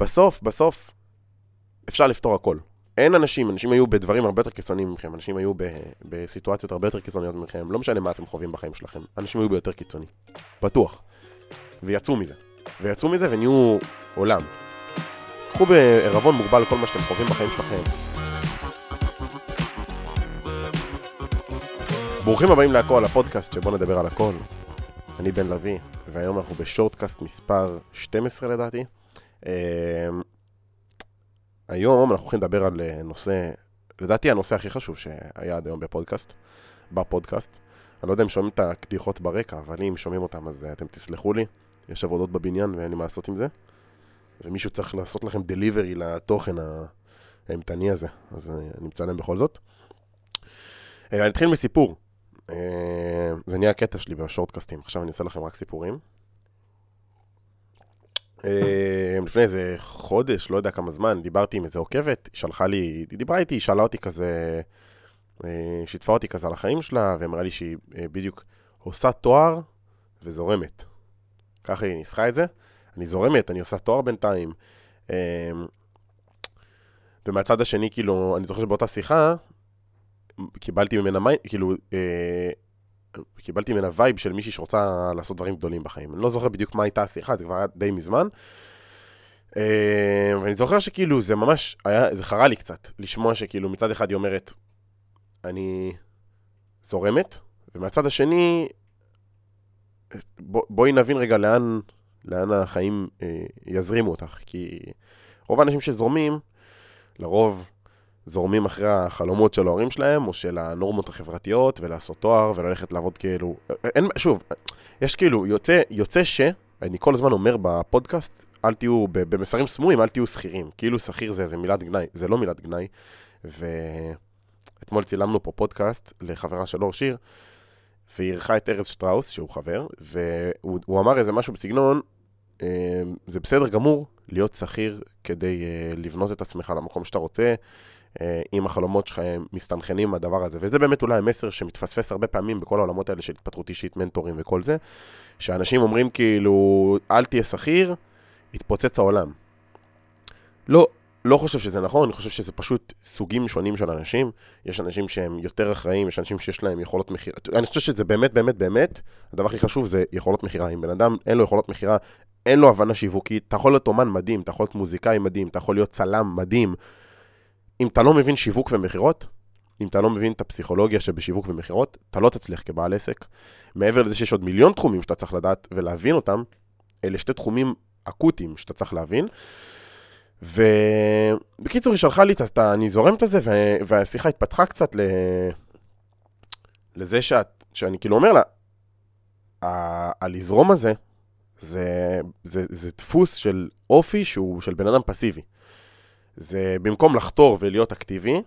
בסוף, בסוף, אפשר לפתור הכל. אין אנשים, אנשים היו בדברים הרבה יותר קיצוניים מכם, אנשים היו ב, בסיטואציות הרבה יותר קיצוניות מכם, לא משנה מה אתם חווים בחיים שלכם, אנשים היו ביותר קיצוני, בטוח. ויצאו מזה. ויצאו מזה ונהיו עולם. קחו בערבון מוגבל כל מה שאתם חווים בחיים שלכם. ברוכים הבאים להכל, הפודקאסט שבו נדבר על הכל. אני בן לביא, והיום אנחנו בשורטקאסט מספר 12 לדעתי. אמ, היום אנחנו הולכים לדבר על אה, נושא, לדעתי הנושא הכי חשוב שהיה עד היום בפודקאסט, בפודקאסט. אני לא יודע אם שומעים את הקדיחות ברקע, אבל אם שומעים אותם אז אה, אתם תסלחו לי. יש עבודות בבניין ואין לי מה לעשות עם זה. ומישהו צריך לעשות לכם דליברי לתוכן האימתני הזה, אז אה, אני מצלם בכל זאת. אני אתחיל מסיפור. זה נהיה הקטע שלי בשורטקאסטים, עכשיו אני אעשה לכם רק סיפורים. אה, לפני איזה חודש, לא יודע כמה זמן, דיברתי עם איזה עוקבת, היא שלחה לי, היא דיברה איתי, היא שאלה אותי כזה, אה, שיתפה אותי כזה על החיים שלה, ואמרה לי שהיא אה, בדיוק עושה תואר וזורמת. ככה היא ניסחה את זה. אני זורמת, אני עושה תואר בינתיים. ומהצד השני, כאילו, אני זוכר שבאותה שיחה, קיבלתי ממנה, כאילו, קיבלתי ממנה vibe של מישהי שרוצה לעשות דברים גדולים בחיים. אני לא זוכר בדיוק מה הייתה השיחה, זה כבר היה די מזמן. אה, ואני זוכר שכאילו זה ממש, היה, זה חרה לי קצת, לשמוע שכאילו מצד אחד היא אומרת, אני זורמת, ומהצד השני, בוא, בואי נבין רגע לאן, לאן החיים אה, יזרימו אותך, כי רוב האנשים שזורמים, לרוב זורמים אחרי החלומות של ההורים שלהם, או של הנורמות החברתיות, ולעשות תואר, וללכת לעבוד כאילו... אין, שוב, יש כאילו, יוצא, יוצא ש... אני כל הזמן אומר בפודקאסט, אל תהיו, במסרים סמויים, אל תהיו שכירים. כאילו שכיר זה, זה מילת גנאי, זה לא מילת גנאי. ואתמול צילמנו פה פודקאסט לחברה של אור שיר, והיא אירחה את ארז שטראוס, שהוא חבר, והוא אמר איזה משהו בסגנון, אה, זה בסדר גמור להיות שכיר כדי אה, לבנות את עצמך למקום שאתה רוצה, אם החלומות שלך מסתנכנים מהדבר הזה. וזה באמת אולי המסר שמתפספס הרבה פעמים בכל העולמות האלה של התפתחות אישית, מנטורים וכל זה, שאנשים אומרים כאילו, אל תהיה שכיר, יתפוצץ העולם. לא, לא חושב שזה נכון, אני חושב שזה פשוט סוגים שונים של אנשים. יש אנשים שהם יותר אחראים, יש אנשים שיש להם יכולות מכירה. אני חושב שזה באמת, באמת, באמת, הדבר הכי חשוב זה יכולות מכירה. אם בן אדם אין לו יכולות מכירה, אין לו הבנה שיווקית, אתה יכול להיות אומן מדהים, אתה יכול להיות מוזיקאי מדהים, אתה יכול להיות צלם מדהים, אם אתה לא מבין שיווק ומכירות, אם אתה לא מבין את הפסיכולוגיה שבשיווק ומכירות, אתה לא תצליח כבעל עסק. מעבר לזה שיש עוד מיליון תחומים שאתה צריך לדעת ולהבין אותם, אלה שתי תחומים אקוטיים שאתה צריך להבין. ובקיצור, היא שלחה לי, את ה... אני זורם את זה, והשיחה התפתחה קצת ל... לזה שאת, שאני כאילו אומר לה, הלזרום הזה, זה, זה, זה דפוס של אופי שהוא של בן אדם פסיבי. זה במקום לחתור ולהיות אקטיבי,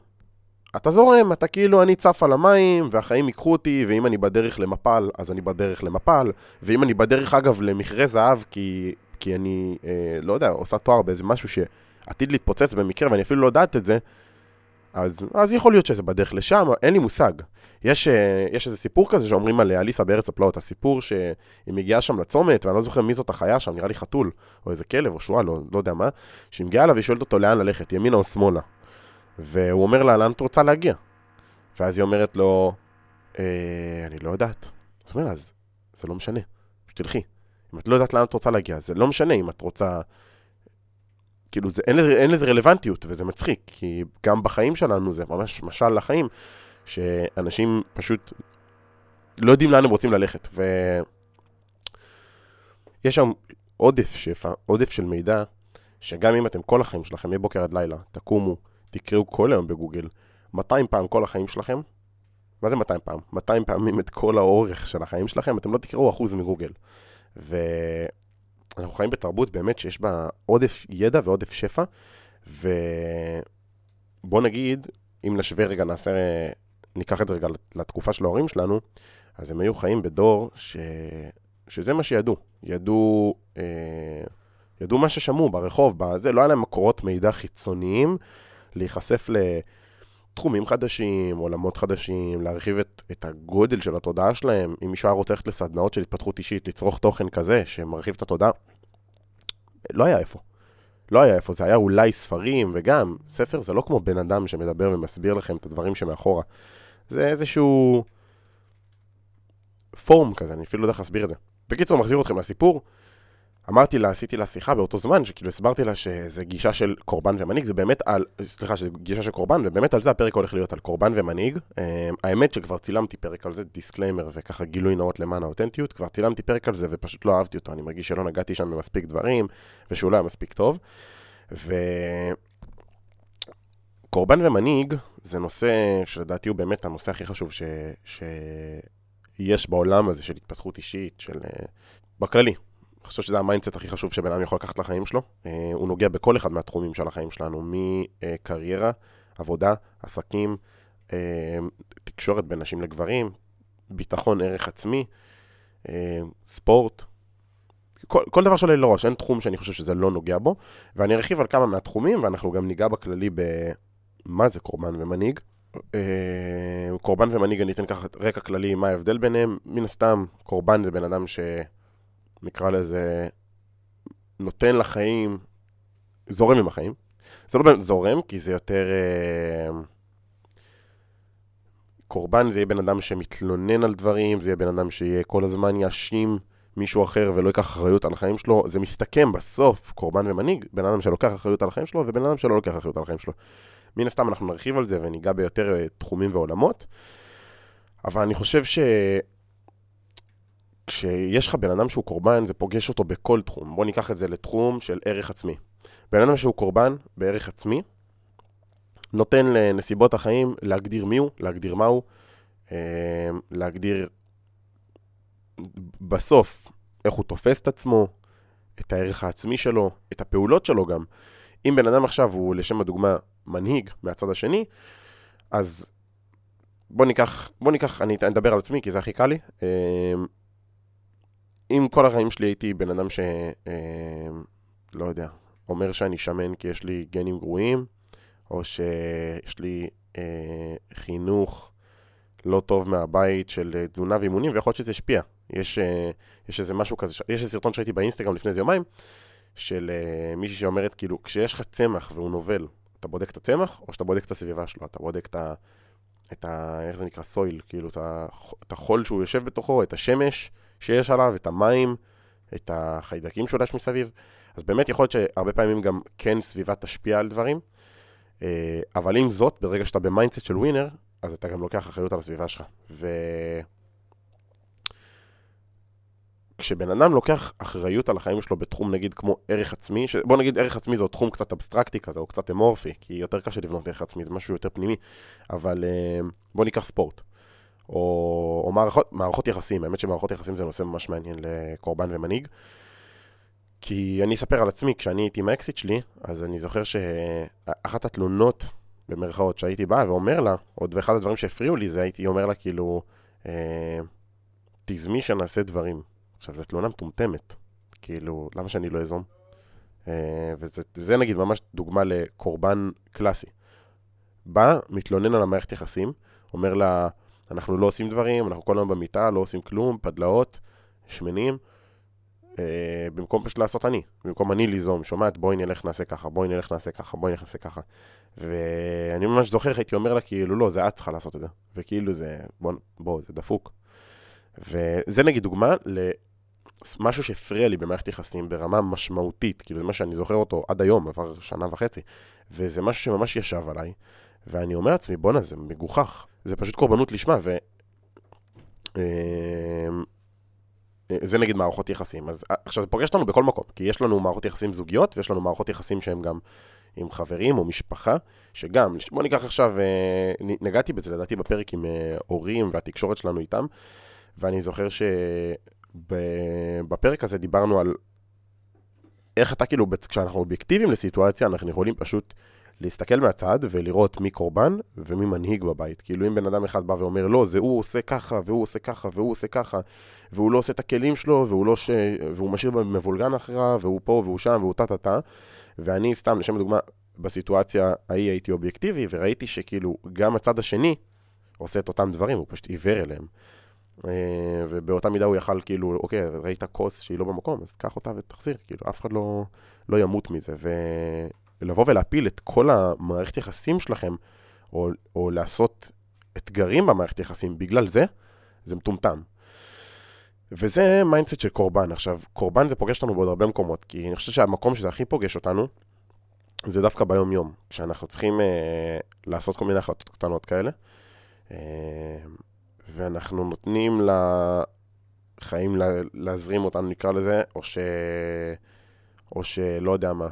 אתה זורם, אתה כאילו, אני צף על המים, והחיים ייקחו אותי, ואם אני בדרך למפל, אז אני בדרך למפל, ואם אני בדרך, אגב, למכרה זהב, כי, כי אני, אה, לא יודע, עושה תואר באיזה משהו שעתיד להתפוצץ במקרה, ואני אפילו לא יודעת את זה, אז, אז יכול להיות שזה בדרך לשם, אין לי מושג. יש, אה, יש איזה סיפור כזה שאומרים על אליסה בארץ הפלאות, הסיפור שהיא מגיעה שם לצומת, ואני לא זוכר מי זאת החיה שם, נראה לי חתול, או איזה כלב, או שועל, לא, לא יודע מה, שהיא מגיעה אליו והיא שואלת אותו לאן ללכת, ימינה או שמאלה. והוא אומר לה, לאן את רוצה להגיע? ואז היא אומרת לו, אה, אני לא יודעת. אז הוא אומר לה, אז זה לא משנה, שתלכי. אם את לא יודעת לאן את רוצה להגיע, זה לא משנה אם את רוצה כאילו, זה, אין, לזה, אין לזה רלוונטיות, וזה מצחיק, כי גם בחיים שלנו זה ממש משל לחיים, שאנשים פשוט לא יודעים לאן הם רוצים ללכת. ויש שם עודף שפע, עודף של מידע, שגם אם אתם כל החיים שלכם, מבוקר עד לילה, תקומו, תקראו כל היום בגוגל, 200 פעם כל החיים שלכם, מה זה 200 פעם? 200 פעמים את כל האורך של החיים שלכם, אתם לא תקראו אחוז מגוגל. ו... אנחנו חיים בתרבות באמת שיש בה עודף ידע ועודף שפע, ובוא נגיד, אם נשווה רגע, נעשה, ניקח את זה רגע לתקופה של ההורים שלנו, אז הם היו חיים בדור ש... שזה מה שידעו. ידעו, אה, ידעו מה ששמעו ברחוב, בזה, לא היה להם מקורות מידע חיצוניים להיחשף ל... תחומים חדשים, עולמות חדשים, להרחיב את, את הגודל של התודעה שלהם. אם מישהו היה רוצה ללכת לסדנאות של התפתחות אישית, לצרוך תוכן כזה שמרחיב את התודעה, לא היה איפה. לא היה איפה, זה היה אולי ספרים, וגם, ספר זה לא כמו בן אדם שמדבר ומסביר לכם את הדברים שמאחורה. זה איזשהו פורום כזה, אני אפילו לא יודע איך להסביר את זה. בקיצור, מחזיר אתכם לסיפור. אמרתי לה, עשיתי לה שיחה באותו זמן, שכאילו הסברתי לה שזה גישה של קורבן ומנהיג, זה באמת על, סליחה, שזה גישה של קורבן, ובאמת על זה הפרק הולך להיות, על קורבן ומנהיג. אה, האמת שכבר צילמתי פרק על זה, disclaimer וככה גילוי נאות למען האותנטיות, כבר צילמתי פרק על זה ופשוט לא אהבתי אותו, אני מרגיש שלא נגעתי שם במספיק דברים, ושהוא לא היה מספיק טוב. וקורבן ומנהיג זה נושא שלדעתי הוא באמת הנושא הכי חשוב ש... שיש בעולם הזה של התפתחות אישית, של... אה, בכללי, אני חושב שזה ה mindset הכי חשוב שבן אדם יכול לקחת לחיים שלו. אה, הוא נוגע בכל אחד מהתחומים של החיים שלנו, מקריירה, עבודה, עסקים, אה, תקשורת בין נשים לגברים, ביטחון, ערך עצמי, אה, ספורט. כל, כל דבר שעולה לראש, אין תחום שאני חושב שזה לא נוגע בו, ואני ארחיב על כמה מהתחומים, ואנחנו גם ניגע בכללי במה זה קורבן ומנהיג. קורבן ומנהיג, אני אתן ככה רקע כללי, מה ההבדל ביניהם. מן הסתם, קורבן זה בן אדם ש... נקרא לזה, נותן לחיים, זורם עם החיים. זה לא באמת זורם, כי זה יותר... אה, קורבן זה יהיה בן אדם שמתלונן על דברים, זה יהיה בן אדם שיהיה כל הזמן יאשים מישהו אחר ולא ייקח אחריות על החיים שלו. זה מסתכם בסוף, קורבן ומנהיג, בן אדם שלוקח אחריות על החיים שלו ובן אדם שלא לוקח אחריות על החיים שלו. מן הסתם אנחנו נרחיב על זה וניגע ביותר אה, תחומים ועולמות, אבל אני חושב ש... כשיש לך בן אדם שהוא קורבן, זה פוגש אותו בכל תחום. בוא ניקח את זה לתחום של ערך עצמי. בן אדם שהוא קורבן בערך עצמי, נותן לנסיבות החיים להגדיר מיהו, להגדיר מהו, אה, להגדיר בסוף איך הוא תופס את עצמו, את הערך העצמי שלו, את הפעולות שלו גם. אם בן אדם עכשיו הוא, לשם הדוגמה, מנהיג מהצד השני, אז בוא ניקח, בוא ניקח, אני אדבר על עצמי כי זה הכי קל לי. אם כל החיים שלי הייתי בן אדם ש... אה, לא יודע, אומר שאני שמן כי יש לי גנים גרועים, או שיש לי אה, חינוך לא טוב מהבית של אה, תזונה ואימונים, ויכול להיות שזה השפיע. יש, אה, יש איזה משהו כזה, יש איזה סרטון שראיתי באינסטגרם לפני איזה יומיים, של אה, מישהי שאומרת, כאילו, כשיש לך צמח והוא נובל, אתה בודק את הצמח, או שאתה בודק את הסביבה שלו, אתה בודק את ה... את ה... איך זה נקרא? סויל, כאילו, את החול שהוא יושב בתוכו, את השמש, שיש עליו, את המים, את החיידקים שאולי יש מסביב. אז באמת יכול להיות שהרבה פעמים גם כן סביבה תשפיע על דברים, אה, אבל עם זאת, ברגע שאתה ב mindset של winner, אז אתה גם לוקח אחריות על הסביבה שלך. ו... כשבן אדם לוקח אחריות על החיים שלו בתחום נגיד כמו ערך עצמי, ש... בוא נגיד ערך עצמי זה תחום קצת אבסטרקטי כזה, או קצת אמורפי, כי יותר קשה לבנות ערך עצמי, זה משהו יותר פנימי, אבל אה, בוא ניקח ספורט. או, או מערכות, מערכות יחסים, האמת שמערכות יחסים זה נושא ממש מעניין לקורבן ומנהיג. כי אני אספר על עצמי, כשאני הייתי עם האקסיט שלי, אז אני זוכר שאחת התלונות, במרכאות, שהייתי בא ואומר לה, עוד ואחד הדברים שהפריעו לי, זה הייתי אומר לה כאילו, אה, תזמי שנעשה דברים. עכשיו, זו תלונה מטומטמת. כאילו, למה שאני לא אזום? אה, וזה, וזה נגיד ממש דוגמה לקורבן קלאסי. בא, מתלונן על המערכת יחסים, אומר לה, אנחנו לא עושים דברים, אנחנו כל היום במיטה, לא עושים כלום, פדלאות, שמנים, אה, במקום פשוט לעשות אני, במקום אני ליזום, שומעת, בואי נלך נעשה ככה, בואי נלך נעשה ככה, בואי נלך נעשה ככה. ואני ממש זוכר, הייתי אומר לה, כאילו, לא, זה את צריכה לעשות את זה. וכאילו זה, בוא, בוא, זה דפוק. וזה נגיד דוגמה למשהו שהפריע לי במערכת יחסים ברמה משמעותית, כאילו זה מה שאני זוכר אותו עד היום, עבר שנה וחצי, וזה משהו שממש ישב עליי, ואני אומר לעצמי, בואנה, זה מגוחך. זה פשוט קורבנות לשמה, ו... אמ, זה נגיד מערכות יחסים. אז עכשיו, זה פוגש אותנו בכל מקום, כי יש לנו מערכות יחסים זוגיות, ויש לנו מערכות יחסים שהן גם עם חברים או משפחה, שגם, בוא ניקח עכשיו, אה, נגעתי בזה לדעתי בפרק עם אה, הורים והתקשורת שלנו איתם, ואני זוכר שבפרק הזה דיברנו על איך אתה כאילו, כשאנחנו אובייקטיביים לסיטואציה, אנחנו יכולים פשוט להסתכל מהצד ולראות מי קורבן ומי מנהיג בבית. כאילו אם בן אדם אחד בא ואומר, לא, זה הוא עושה ככה, והוא עושה ככה, והוא עושה ככה, והוא לא עושה את הכלים שלו, והוא, לא ש... והוא משאיר מבולגן אחריו, והוא פה והוא שם, והוא טה-טה-טה, ואני סתם, לשם דוגמה, בסיטואציה ההיא הייתי אובייקטיבי, וראיתי שכאילו גם הצד השני עושה את אותם דברים, הוא פשוט עיוור אליהם. אה, ובאותה מידה הוא יכל, כאילו, אוקיי, ראית כוס שהיא לא במקום, אז קח אותה ותחזיר, כאילו, אף אחד לא, לא ימות מזה. ולבוא ולהפיל את כל המערכת יחסים שלכם, או, או לעשות אתגרים במערכת יחסים בגלל זה, זה מטומטם. וזה mindset של קורבן. עכשיו, קורבן זה פוגש אותנו בעוד הרבה מקומות, כי אני חושב שהמקום שזה הכי פוגש אותנו, זה דווקא ביום-יום, כשאנחנו צריכים אה, לעשות כל מיני החלטות קטנות כאלה, אה, ואנחנו נותנים לחיים לה, להזרים אותנו, נקרא לזה, או ש... או שלא יודע מה.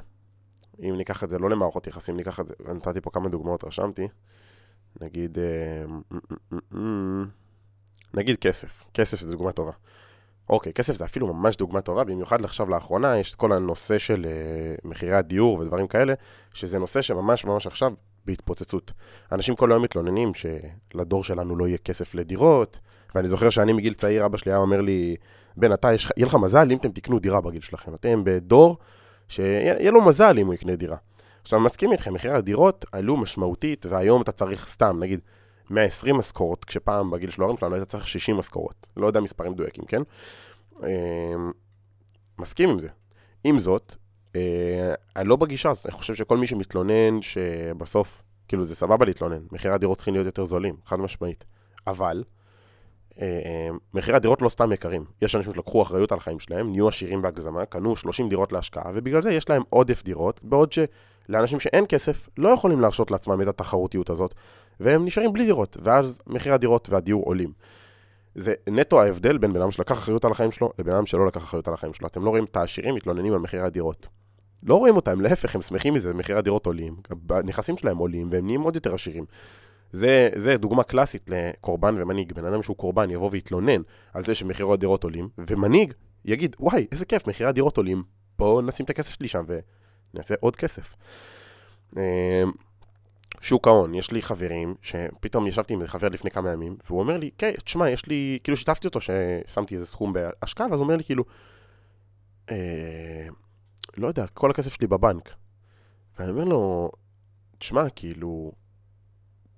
אם ניקח את זה לא למערכות יחסים, ניקח את זה, נתתי פה כמה דוגמאות, רשמתי. נגיד, אה, נגיד כסף. כסף זה דוגמה טובה. אוקיי, כסף זה אפילו ממש דוגמה טובה, במיוחד עכשיו לאחרונה יש את כל הנושא של uh, מחירי הדיור ודברים כאלה, שזה נושא שממש ממש עכשיו בהתפוצצות. אנשים כל היום מתלוננים שלדור שלנו לא יהיה כסף לדירות, ואני זוכר שאני מגיל צעיר, אבא שלי היה אומר לי, בן, אתה, יש, יהיה לך מזל אם אתם תקנו דירה בגיל שלכם. אתם בדור שיהיה לו מזל אם הוא יקנה דירה. עכשיו, אני מסכים איתכם, מחירי הדירות עלו משמעותית, והיום אתה צריך סתם, נגיד, 120 משכורות, כשפעם בגיל של ההורים שלנו היית צריך 60 משכורות. לא יודע מספרים מדויקים, כן? אמ, מסכים עם זה. עם זאת, אה, אני לא בגישה הזאת, אני חושב שכל מי שמתלונן שבסוף, כאילו זה סבבה להתלונן, מחירי הדירות צריכים להיות יותר זולים, חד משמעית. אבל, מחירי הדירות לא סתם יקרים. יש אנשים שלקחו אחריות על החיים שלהם, נהיו עשירים בהגזמה, קנו 30 דירות להשקעה, ובגלל זה יש להם עודף דירות, בעוד שלאנשים שאין כסף לא יכולים להרשות לעצמם את התחרותיות הזאת, והם נשארים בלי דירות, ואז מחירי הדירות והדיור עולים. זה נטו ההבדל בין בן אדם שלקח אחריות על החיים שלו לבן אדם שלא לקח אחריות על החיים שלו. אתם לא רואים את העשירים מתלוננים על מחירי הדירות. לא רואים אותם, להפך, הם שמחים מזה, מחירי הדירות עולים, הנכסים שלהם עולים, והם נהיים עוד יותר עשירים. זה, זה דוגמה קלאסית לקורבן ומנהיג. בן אדם שהוא קורבן יבוא ויתלונן על זה שמחירי הדירות עולים, ומנהיג יגיד, וואי, איזה כיף, מחירי הדירות עולים, בואו נשים את הכסף שלי שם ונעשה עוד כסף. אמ, שוק ההון, יש לי חברים, שפתאום ישבתי עם חבר לפני כמה ימים, והוא אומר לי, כן, תשמע, יש לי, כאילו שיתפתי אותו ששמתי איזה סכום בהשקעה, ואז הוא אומר לי כאילו, אה, לא יודע, כל הכסף שלי בבנק. ואני אומר לו, תשמע, כאילו,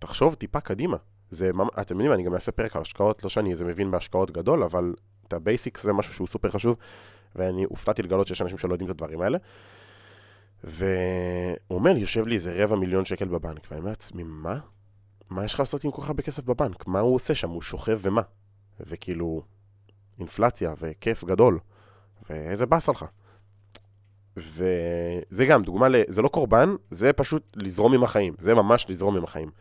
תחשוב טיפה קדימה. זה, אתם יודעים, אני גם אעשה פרק על השקעות, לא שאני איזה מבין בהשקעות גדול, אבל את ה basics זה משהו שהוא סופר חשוב, ואני הופתעתי לגלות שיש אנשים שלא יודעים את הדברים האלה. והוא אומר, יושב לי איזה רבע מיליון שקל בבנק, ואני אומר לעצמי, מה? מה יש לך לעשות עם כל כך הרבה כסף בבנק? מה הוא עושה שם? הוא שוכב ומה? וכאילו, אינפלציה וכיף גדול, ואיזה באסה לך. וזה גם דוגמה ל... זה לא קורבן, זה פשוט לזרום עם החיים. זה ממש לזרום עם החיים.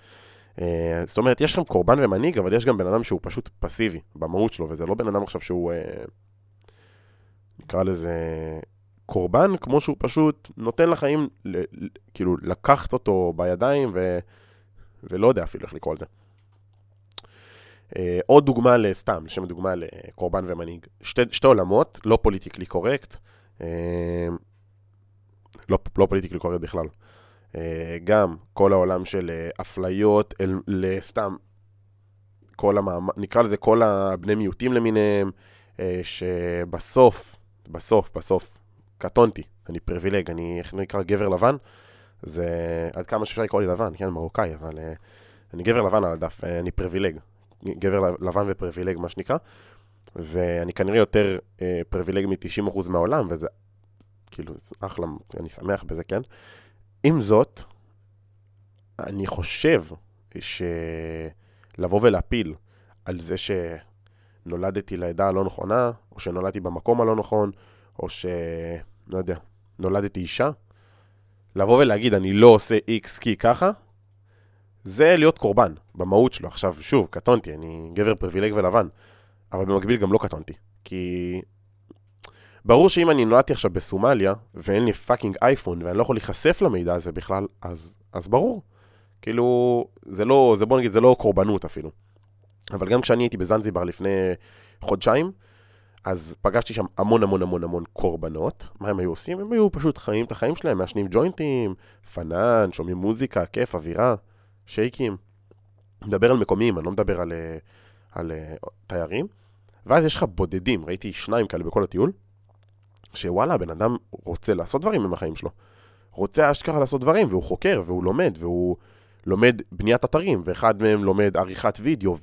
Uh, זאת אומרת, יש לכם קורבן ומנהיג, אבל יש גם בן אדם שהוא פשוט פסיבי במהות שלו, וזה לא בן אדם עכשיו שהוא, uh, נקרא לזה, קורבן, כמו שהוא פשוט נותן לחיים, כאילו, לקחת אותו בידיים, ו, ולא יודע אפילו איך לקרוא לזה. אה, עוד דוגמה לסתם, לשם דוגמה לקורבן ומנהיג. שתי, שתי עולמות, לא politically correct, לא, לא politically correct בכלל. אה, גם כל העולם של אה, אפליות, אל, לסתם, כל המעמד, נקרא לזה כל הבני מיעוטים למיניהם, אה, שבסוף, בסוף, בסוף, קטונתי, אני פריבילג, אני, איך נקרא, גבר לבן, זה עד כמה שאפשר לקרוא לי לבן, כן, מרוקאי, אבל אני גבר לבן על הדף, אני פריבילג, גבר לבן ופריבילג, מה שנקרא, ואני כנראה יותר פריבילג מ-90% מהעולם, וזה כאילו, זה אחלה, אני שמח בזה, כן? עם זאת, אני חושב שלבוא ולהפיל על זה שנולדתי לעדה הלא נכונה, או שנולדתי במקום הלא נכון, או ש... לא יודע, נולדתי אישה, לבוא ולהגיד, אני לא עושה איקס כי ככה, זה להיות קורבן, במהות שלו. עכשיו, שוב, קטונתי, אני גבר פריבילג ולבן, אבל במקביל גם לא קטונתי. כי ברור שאם אני נולדתי עכשיו בסומליה, ואין לי fucking אייפון, ואני לא יכול להיחשף למידע הזה בכלל, אז, אז ברור. כאילו, זה לא, זה בוא נגיד, זה לא קורבנות אפילו. אבל גם כשאני הייתי בזנזיבר לפני חודשיים, אז פגשתי שם המון המון המון המון קורבנות. מה הם היו עושים? הם היו פשוט חיים את החיים שלהם, מעשנים ג'וינטים, פנן, שומעים מוזיקה, כיף, אווירה, שייקים. מדבר על מקומיים, אני לא מדבר על, אה, על, על אה, תיירים. ואז יש לך בודדים, ראיתי שניים כאלה בכל הטיול, שוואלה, הבן אדם רוצה לעשות דברים עם החיים שלו. רוצה אשכרה לעשות דברים, והוא חוקר, והוא לומד, והוא לומד בניית אתרים, ואחד מהם לומד עריכת וידאו,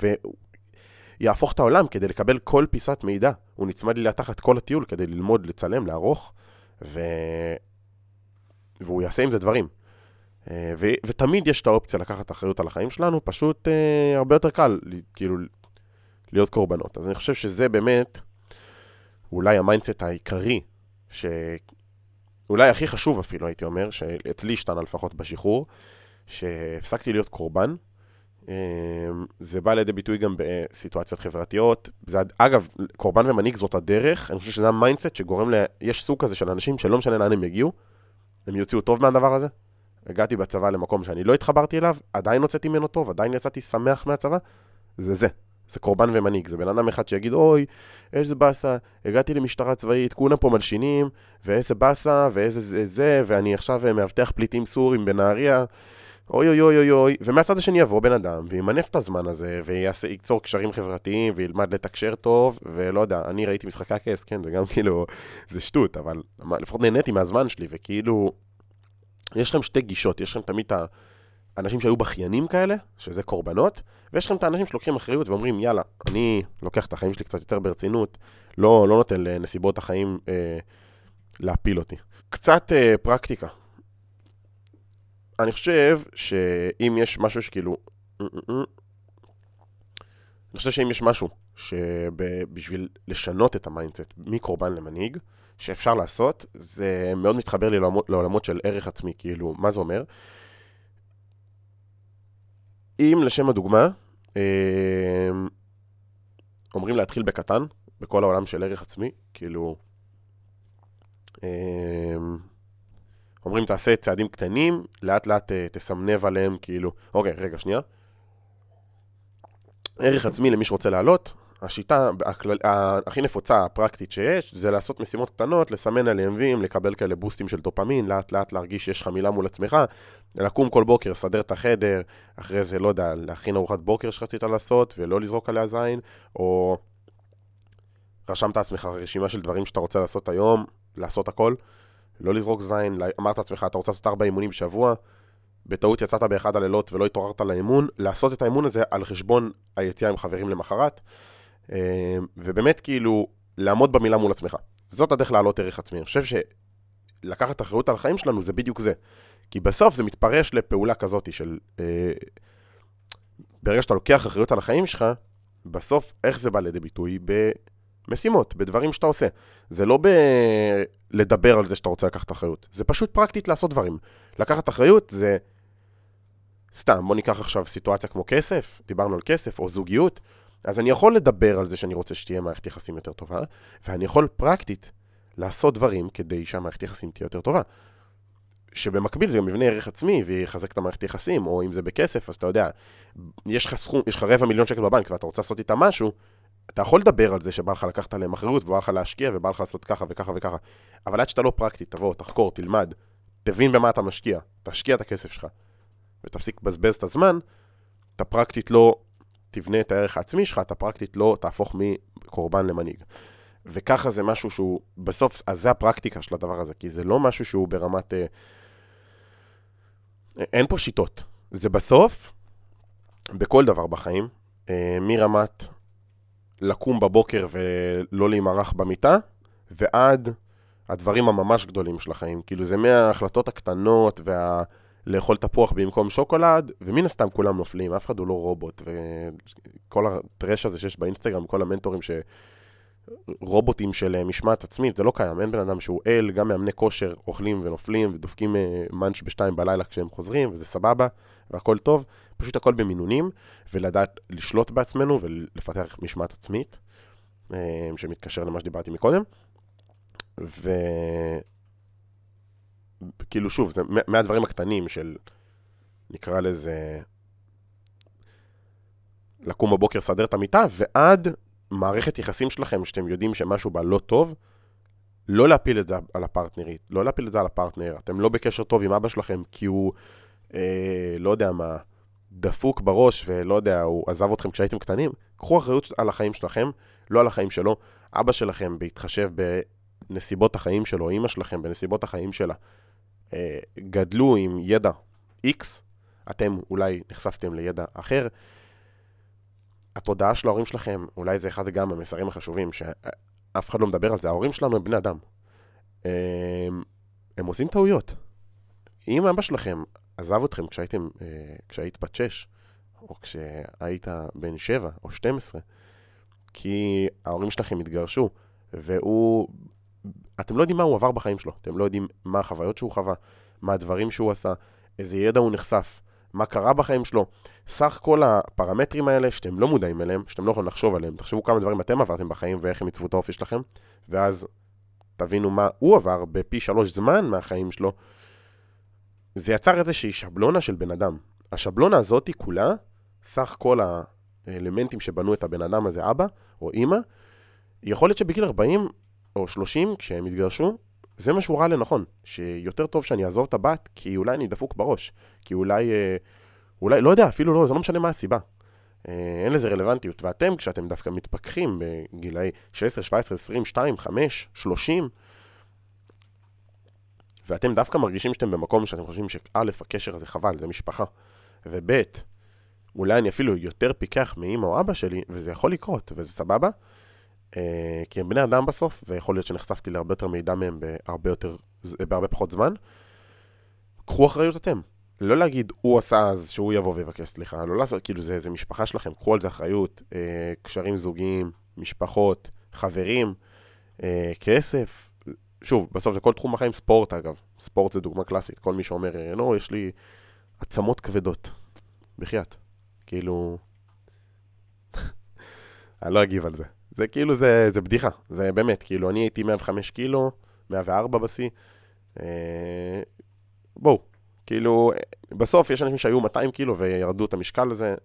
יהפוך את העולם כדי לקבל כל פיסת מידע. הוא נצמד לי לתחת כל הטיול כדי ללמוד, לצלם, לערוך, ו... והוא יעשה עם זה דברים. אה, ו... ותמיד יש את האופציה לקחת אחריות על החיים שלנו, פשוט אה, הרבה יותר קל, כאילו, להיות קורבנות. אז אני חושב שזה באמת אולי ה mindset העיקרי, שאולי הכי חשוב אפילו, הייתי אומר, שאצלי השתנה לפחות בשחרור, שהפסקתי להיות קורבן. אמ, זה בא לידי ביטוי גם בסיטואציות חברתיות. זה, אגב, קורבן ומנהיג זאת הדרך, אני חושב שזה ה mindset שגורם ל... יש סוג כזה של אנשים שלא משנה לאן הם יגיעו, הם יוציאו טוב מהדבר הזה. הגעתי בצבא למקום שאני לא התחברתי אליו, עדיין הוצאתי ממנו טוב, עדיין יצאתי שמח מהצבא, זה זה. זה קורבן ומנהיג, זה בן אדם אחד שיגיד, אוי, איזה באסה, הגעתי למשטרה צבאית, כולם פה מלשינים, ואיזה באסה, ואיזה זה, זה, ואני עכשיו מאבטח פליטים סורים בנהריה, אוי אוי אוי אוי אוי, ומהצד השני יבוא בן אדם, וימנף את הזמן הזה, וייצור קשרים חברתיים, וילמד לתקשר טוב, ולא יודע, אני ראיתי משחקי הכס, כן, זה גם כאילו, זה שטות, אבל לפחות נהניתי מהזמן שלי, וכאילו, יש לכם שתי גישות, יש לכם תמיד את ה... אנשים שהיו בכיינים כאלה, שזה קורבנות, ויש לכם את האנשים שלוקחים אחריות ואומרים, יאללה, אני לוקח את החיים שלי קצת יותר ברצינות, לא, לא נותן לנסיבות החיים אה, להפיל אותי. קצת אה, פרקטיקה. אני חושב שאם יש משהו שכאילו... אני חושב שאם יש משהו שבשביל לשנות את ה mindset מקורבן למנהיג, שאפשר לעשות, זה מאוד מתחבר לי לעולמות, של ערך עצמי, כאילו, מה זה אומר? אם לשם הדוגמה, אה, אומרים להתחיל בקטן, בכל העולם של ערך עצמי, כאילו, אה, אומרים תעשה צעדים קטנים, לאט לאט אה, תסמנב עליהם, כאילו, אוקיי, רגע, שנייה. ערך עצמי למי שרוצה לעלות, השיטה הכלל, הכי נפוצה, הפרקטית שיש, זה לעשות משימות קטנות, לסמן עליהם וים, לקבל כאלה בוסטים של דופמין, לאט לאט להרגיש שיש לך מילה מול עצמך, לקום כל בוקר, לסדר את החדר, אחרי זה, לא יודע, להכין ארוחת בוקר שרצית לעשות, ולא לזרוק עליה זין, או רשמת לעצמך רשימה של דברים שאתה רוצה לעשות היום, לעשות הכל, לא לזרוק זין, אמרת לעצמך, אתה רוצה לעשות ארבע אימונים בשבוע, בטעות יצאת באחד הלילות ולא התעוררת לאימון, לעשות את האימון הזה על חשבון היציאה עם חברים למחרת. אה, ובאמת כאילו, לעמוד במילה מול עצמך. זאת הדרך להעלות ערך עצמי. אני חושב שלקחת אחריות על החיים שלנו זה בדיוק זה. כי בסוף זה מתפרש לפעולה כזאת של... אה, ברגע שאתה לוקח אחריות על החיים שלך, בסוף איך זה בא לידי ביטוי? במשימות, בדברים שאתה עושה. זה לא בלדבר על זה שאתה רוצה לקחת אחריות, זה פשוט פרקטית לעשות דברים. לקחת אחריות זה... סתם, בוא ניקח עכשיו סיטואציה כמו כסף, דיברנו על כסף, או זוגיות. אז אני יכול לדבר על זה שאני רוצה שתהיה מערכת יחסים יותר טובה, ואני יכול פרקטית לעשות דברים כדי שהמערכת יחסים תהיה יותר טובה. שבמקביל זה גם מבנה ערך עצמי ויחזק את המערכת יחסים, או אם זה בכסף, אז אתה יודע, יש לך סכום, יש לך רבע מיליון שקל בבנק ואתה רוצה לעשות איתם משהו, אתה יכול לדבר על זה שבא לך לקחת עליהם אחריות ובא לך להשקיע ובא לך לעשות ככה וככה וככה, אבל עד שאתה לא פרקטי, תבוא, תחקור, תלמד, תבין במה אתה משקיע, תשקיע את הכסף שלך, ותפסיק לבזבז את הזמן, אתה פרקטית לא תבנה את הערך העצמי שלך, אתה פרקטית לא תהפוך מקורבן למנהיג. וככה זה משהו שהוא, בסוף, אז זה הפרקטיקה של הדבר הזה, כי זה לא משהו שהוא ברמת... אה, אין פה שיטות. זה בסוף, בכל דבר בחיים, אה, מרמת לקום בבוקר ולא להימרח במיטה, ועד הדברים הממש גדולים של החיים. כאילו זה מההחלטות הקטנות וה... לאכול תפוח במקום שוקולד, ומן הסתם כולם נופלים, אף אחד הוא לא רובוט, וכל הטרש הזה שיש באינסטגרם, כל המנטורים ש... רובוטים של אה, משמעת עצמית, זה לא קיים, אין בן אדם שהוא אל, גם מאמני כושר אוכלים ונופלים ודופקים אה, מאנץ' בשתיים בלילה כשהם חוזרים, וזה סבבה, והכל טוב, פשוט הכל במינונים, ולדעת לשלוט בעצמנו ולפתח משמעת עצמית, אה, שמתקשר למה שדיברתי מקודם. ו... כאילו שוב, זה מהדברים הקטנים של, נקרא לזה, לקום בבוקר, סדר את המיטה, ועד מערכת יחסים שלכם, שאתם יודעים שמשהו בה לא טוב, לא להפיל את זה על הפרטנרית, לא להפיל את זה על הפרטנר. אתם לא בקשר טוב עם אבא שלכם כי הוא, אה, לא יודע מה, דפוק בראש ולא יודע, הוא עזב אתכם כשהייתם קטנים. קחו אחריות על החיים שלכם, לא על החיים שלו. אבא שלכם, בהתחשב בנסיבות החיים שלו, אמא שלכם בנסיבות החיים שלה, אה, גדלו עם ידע X, אתם אולי נחשפתם לידע אחר, התודעה של ההורים שלכם, אולי זה אחד גם המסרים החשובים, שאף אחד לא מדבר על זה, ההורים שלנו הם בני אדם. הם, הם עושים טעויות. אם אבא שלכם עזב אתכם כשהייתם, אה, כשהיית בת 6, או כשהיית בן 7 או 12, כי ההורים שלכם התגרשו, והוא... אתם לא יודעים מה הוא עבר בחיים שלו, אתם לא יודעים מה החוויות שהוא חווה, מה הדברים שהוא עשה, איזה ידע הוא נחשף, מה קרה בחיים שלו. סך כל הפרמטרים האלה שאתם לא מודעים אליהם, שאתם לא יכולים לחשוב עליהם, תחשבו כמה דברים אתם עברתם בחיים ואיך הם עיצבו את האופי שלכם, ואז תבינו מה הוא עבר בפי שלוש זמן מהחיים שלו. זה יצר איזושהי שבלונה של בן אדם. השבלונה הזאת כולה, סך כל האלמנטים שבנו את הבן אדם הזה, אבא או אימא, יכול להיות שבגיל 40 או 30, כשהם יתגרשו, זה מה שהוא ראה לנכון, שיותר טוב שאני אעזוב את הבת, כי אולי אני דפוק בראש, כי אולי, אה, אולי, לא יודע, אפילו לא, זה לא משנה מה הסיבה. אה, אין לזה רלוונטיות. ואתם, כשאתם דווקא מתפכחים בגילאי 16, 17, 20, 2, 5, 30, ואתם דווקא מרגישים שאתם במקום שאתם חושבים שא', הקשר הזה חבל, זה משפחה, וב', אולי אני אפילו יותר פיקח מאמא או אבא שלי, וזה יכול לקרות, וזה סבבה, כי הם בני אדם בסוף, ויכול להיות שנחשפתי להרבה יותר מידע מהם בהרבה, יותר, בהרבה פחות זמן. קחו אחריות אתם. לא להגיד, הוא עשה אז שהוא יבוא ויבקש סליחה, לא לעשות, כאילו זה, זה משפחה שלכם, קחו על זה אחריות, אה, קשרים זוגיים, משפחות, חברים, אה, כסף. שוב, בסוף זה כל תחום החיים, ספורט אגב. ספורט זה דוגמה קלאסית. כל מי שאומר, לא, יש לי עצמות כבדות. בחייאת. כאילו... אני לא אגיב על זה. זה כאילו, זה, זה בדיחה. זה באמת, כאילו, אני הייתי 105 קילו, 104 בשיא. אה, בואו, כאילו, בסוף יש אנשים שהיו 200 קילו וירדו את המשקל הזה.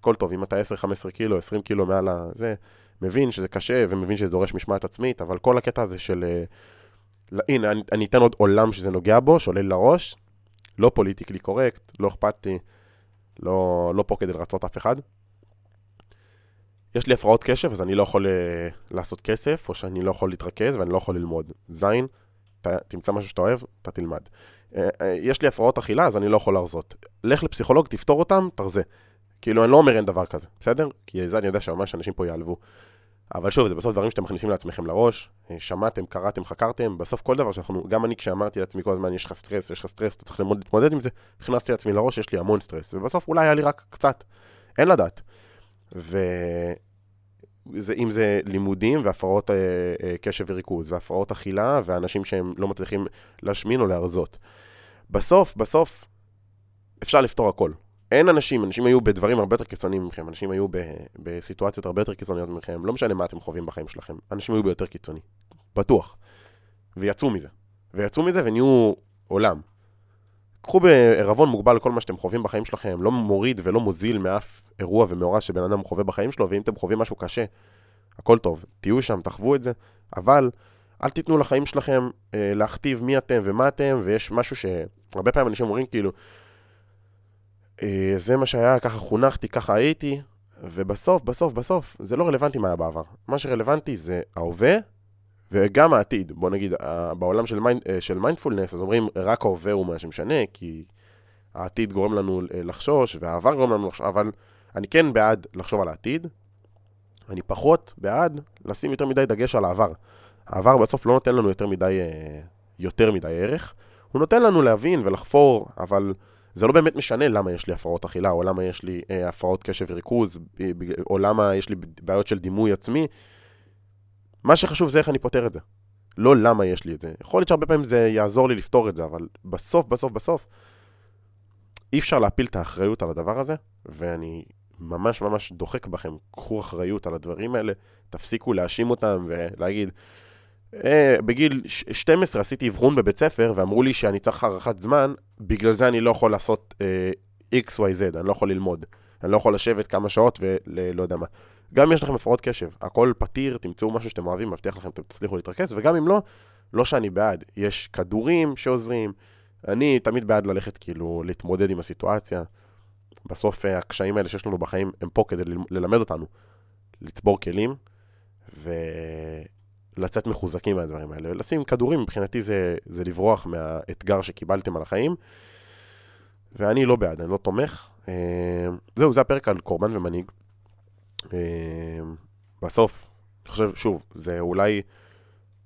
הכל טוב, אם אתה 10-15 קילו, 20 קילו מעל הזה, מבין שזה קשה ומבין שזה דורש משמעת עצמית, אבל כל הקטע הזה של... אה, הנה, אני, אני אתן עוד עולם שזה נוגע בו, שעולה לראש, לא פוליטיקלי קורקט, לא אכפת לי, לא, לא פה כדי לרצות אף אחד. יש לי הפרעות קשב, אז אני לא יכול uh, לעשות כסף, או שאני לא יכול להתרכז ואני לא יכול ללמוד. זין, ת, תמצא משהו שאתה אוהב, אתה תלמד. Uh, uh, יש לי הפרעות אכילה, אז אני לא יכול להרזות. לך לפסיכולוג, תפתור אותם, תרזה. כאילו, אני לא אומר אין דבר כזה, בסדר? כי זה אני יודע שממש אנשים פה יעלבו. אבל שוב, זה בסוף דברים שאתם מכניסים לעצמכם לראש, שמעתם, קראתם, חקרתם, בסוף כל דבר שאנחנו, גם אני כשאמרתי לעצמי כל הזמן, יש לך סטרס, יש לך סטרס, אתה צריך ללמוד להתמודד עם זה, הכנסתי לעצמי לראש, יש לי המון סטרס, ובסוף אולי היה לי רק קצת, אין לדעת. ו... זה, אם זה לימודים והפרעות אה, אה, קשב וריכוז, והפרעות אכילה, ואנשים שהם לא מצליחים להשמין או להרזות. בסוף, בסוף, אפשר לפתור הכל. אין אנשים, אנשים היו בדברים הרבה יותר קיצוניים מכם, אנשים היו ב, בסיטואציות הרבה יותר קיצוניות מכם, לא משנה מה אתם חווים בחיים שלכם, אנשים היו ביותר קיצוני, בטוח. ויצאו מזה. ויצאו מזה ונהיו עולם. קחו בערבון מוגבל כל מה שאתם חווים בחיים שלכם, לא מוריד ולא מוזיל מאף אירוע ומאורע שבן אדם חווה בחיים שלו, ואם אתם חווים משהו קשה, הכל טוב, תהיו שם, תחוו את זה, אבל אל תיתנו לחיים שלכם אה, להכתיב מי אתם ומה אתם, ויש משהו שהרבה פעמים אנשים אומרים כאילו, אה, זה מה שהיה, ככה חונכתי, ככה הייתי, ובסוף, בסוף, בסוף, זה לא רלוונטי מה היה בעבר. מה שרלוונטי זה ההווה וגם העתיד. בוא נגיד, בעולם של, mind, אה, של מיינדפולנס, אז אומרים, רק ההווה הוא מה שמשנה, כי העתיד גורם לנו אה, לחשוש, והעבר גורם לנו לחשוש, אבל אני כן בעד לחשוב על העתיד, אני פחות בעד לשים יותר מדי דגש על העבר. העבר בסוף לא נותן לנו יותר מדי, יותר מדי ערך, הוא נותן לנו להבין ולחפור, אבל... זה לא באמת משנה למה יש לי הפרעות אכילה, או למה יש לי אה, הפרעות קשב וריכוז, או למה יש לי בעיות של דימוי עצמי. מה שחשוב זה איך אני פותר את זה. לא למה יש לי את זה. יכול להיות שהרבה פעמים זה יעזור לי לפתור את זה, אבל בסוף, בסוף, בסוף, אי אפשר להפיל את האחריות על הדבר הזה, ואני ממש ממש דוחק בכם, קחו אחריות על הדברים האלה, תפסיקו להאשים אותם ולהגיד, אה, בגיל 12 עשיתי אבחון בבית ספר, ואמרו לי שאני צריך הארכת זמן, בגלל זה אני לא יכול לעשות אה, XYZ, אני לא יכול ללמוד. אני לא יכול לשבת כמה שעות ולא יודע מה. גם אם יש לכם הפרעות קשב, הכל פתיר, תמצאו משהו שאתם אוהבים, מבטיח לכם, אתם תצליחו להתרכז, וגם אם לא, לא שאני בעד. יש כדורים שעוזרים, אני תמיד בעד ללכת כאילו להתמודד עם הסיטואציה. בסוף אה, הקשיים האלה שיש לנו בחיים הם פה כדי ללמד אותנו, לצבור כלים, ו... לצאת מחוזקים מהדברים האלה. לשים כדורים, מבחינתי זה, זה לברוח מהאתגר שקיבלתם על החיים, ואני לא בעד, אני לא תומך. זהו, זה הפרק על קורבן ומנהיג. אה, בסוף, אני חושב, שוב, זה אולי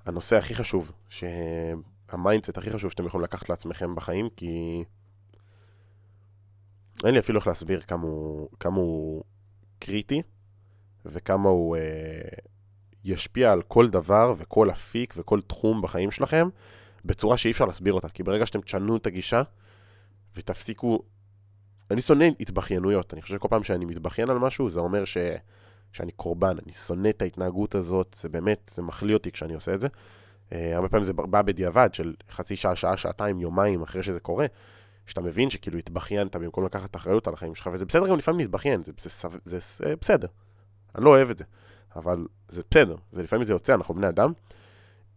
הנושא הכי חשוב, שה mindset הכי חשוב שאתם יכולים לקחת לעצמכם בחיים, כי אין לי אפילו איך להסביר כמה הוא, כמה הוא קריטי, וכמה הוא אה, ישפיע על כל דבר וכל אפיק וכל תחום בחיים שלכם, בצורה שאי אפשר להסביר אותה. כי ברגע שאתם תשנו את הגישה, ותפסיקו... אני שונא התבכיינויות. אני חושב שכל פעם שאני מתבכיין על משהו, זה אומר ש... שאני קורבן, אני שונא את ההתנהגות הזאת, זה באמת, זה מחליא אותי כשאני עושה את זה. Uh, הרבה פעמים זה בא בדיעבד של חצי שעה, שעה, שעתיים, יומיים אחרי שזה קורה, שאתה מבין שכאילו התבכיינת במקום לקחת אחריות על החיים שלך, וזה בסדר גם לפעמים להתבכיין, זה, זה, זה, זה, זה בסדר. אני לא אוהב את זה, אבל זה בסדר, זה לפעמים זה יוצא, אנחנו בני אדם.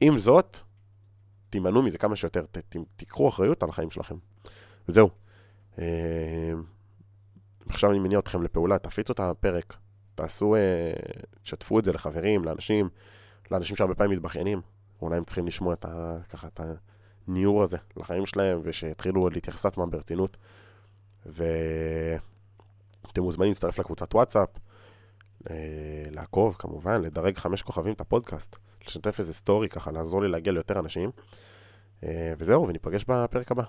עם זאת, תימנעו מזה כמה שיותר, ת, ת, תיקחו אחריות על החיים שלכם. וזהו. אה, עכשיו אני מניע אתכם לפעולה, תפיצו את הפרק, תעשו, אה, תשתפו את זה לחברים, לאנשים, לאנשים שהרבה פעמים מתבכיינים. אולי הם צריכים לשמוע את ה... ככה את הניעור הזה לחיים שלהם, ושיתחילו להתייחס לעצמם ברצינות. ואתם מוזמנים להצטרף לקבוצת וואטסאפ, אה, לעקוב כמובן, לדרג חמש כוכבים את הפודקאסט, לשתף איזה סטורי ככה, לעזור לי להגיע ליותר אנשים. וזהו, וניפגש בפרק הבא.